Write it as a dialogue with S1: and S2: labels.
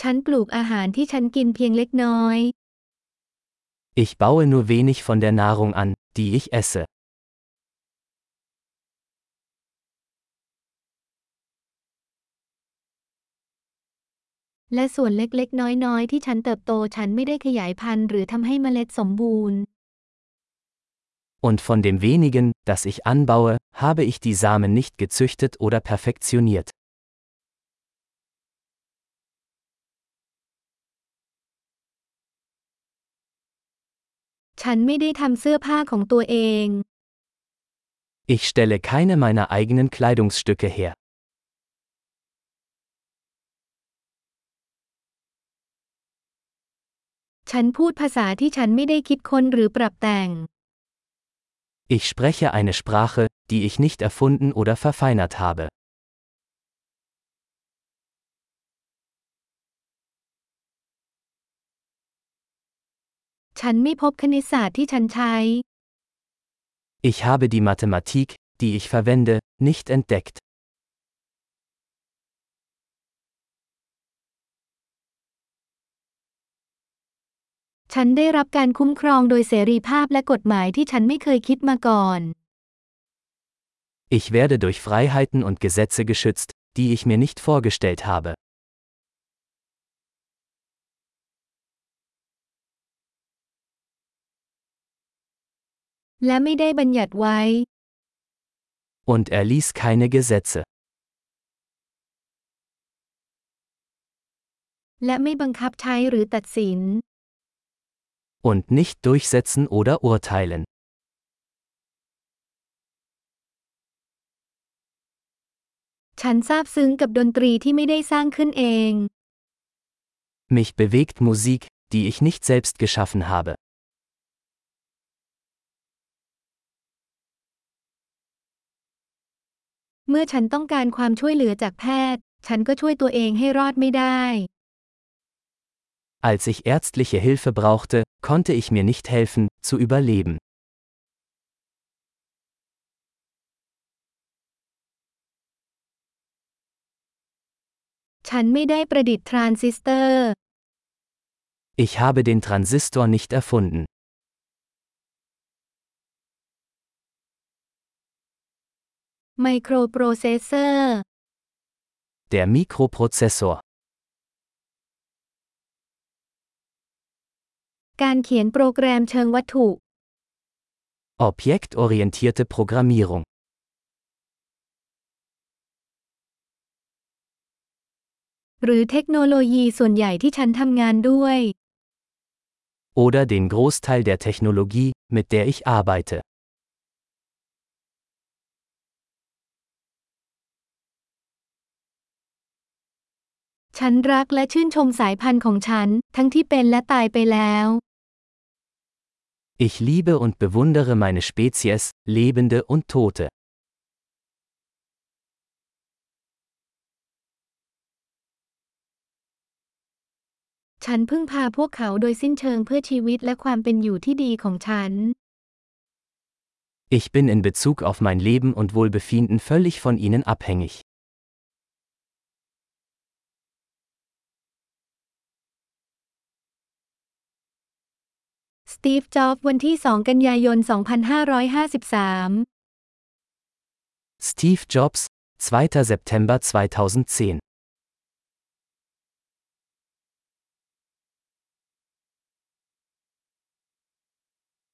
S1: ฉันปลูกอาหารที่ฉันกินเพียงเล็กน้อย
S2: Ich baue nur wenig von der Nahrung an, die ich esse.
S1: และส่วนเล็กๆ น้อยๆ ที่ฉันเติบโตฉันไม่ได้ขยายพันธุ์หรือทำให้เมล็ดสมบูรณ์
S2: Und von dem wenigen, das ich anbaue, habe ich die Samen nicht gezüchtet oder perfektioniert.
S1: ฉันไม่ได้ทำเสื้อผ้าของตัวเอง
S2: Ich stelle keine meiner eigenen Kleidungsstücke her.
S1: ฉันพูดภาษาที่ฉันไม่ได้คิดค้นหรือปรับแต่ง
S2: Ich spreche eine Sprache, die ich nicht erfunden oder verfeinert habe.
S1: ฉันไม่พบคณิตศาสตร์ที่ฉันใช้
S2: Ich habe die Mathematik, die ich verwende, nicht entdeckt.
S1: ฉันได้รับการคุ้มครองโดยเสรีภาพและกฎหมายที่ฉันไม่เคยคิดมาก่อน
S2: Ich werde durch Freiheiten und Gesetze geschützt, die ich mir nicht vorgestellt habe.
S1: และไม่ได้บัญญัติไว้
S2: Und er ließ keine Gesetze.
S1: และไม่บังคับใช้หรือตัดสิน
S2: Und nicht durchsetzen oder urteilen.
S1: ฉันซาบซึ้งกับดนตรีที่ไม่ได้สร้างขึ้นเอง
S2: Mich bewegt Musik, die ich nicht selbst geschaffen habe.
S1: เมื่อฉันต้องการความช่วยเหลือจากแพทย์ ฉันก็ช่วยตัวเองให้รอดไม่ได้
S2: Als ich ärztliche Hilfe brauchte, konnte ich mir nicht helfen, zu überleben.
S1: ฉันไม่ได้ประดิษฐ์ทรานซิสเตอร์
S2: Ich habe den Transistor nicht erfunden.
S1: ไมโครโปรเซสเซอร์
S2: Der Mikroprozessor.
S1: การเขียนโปรแกรมเชิงวัตถุ
S2: Objektorientierte Programmierung.
S1: หรือเทคโนโลยีส่วนใหญ่ที่ฉันทำงานด้วย
S2: Oder den Großteil der Technologie, mit der ich arbeite.
S1: ฉันรักและชื่นชมสายพันธุ์ของฉัน ทั้งที่เป็นและตายไปแล้ว
S2: Ich liebe und bewundere meine Spezies, Lebende und Tote.
S1: ฉันพึ่งพาพวกเขาโดยสิ้นเชิงเพื่อชีวิตและความเป็นอยู่ที่ดีของฉัน
S2: Ich bin in Bezug auf mein Leben und Wohlbefinden völlig von ihnen abhängig.
S1: สตีฟ จ็อบวันที่ 2 กันยายน 2553
S2: Steve Jobs, 2. September 2010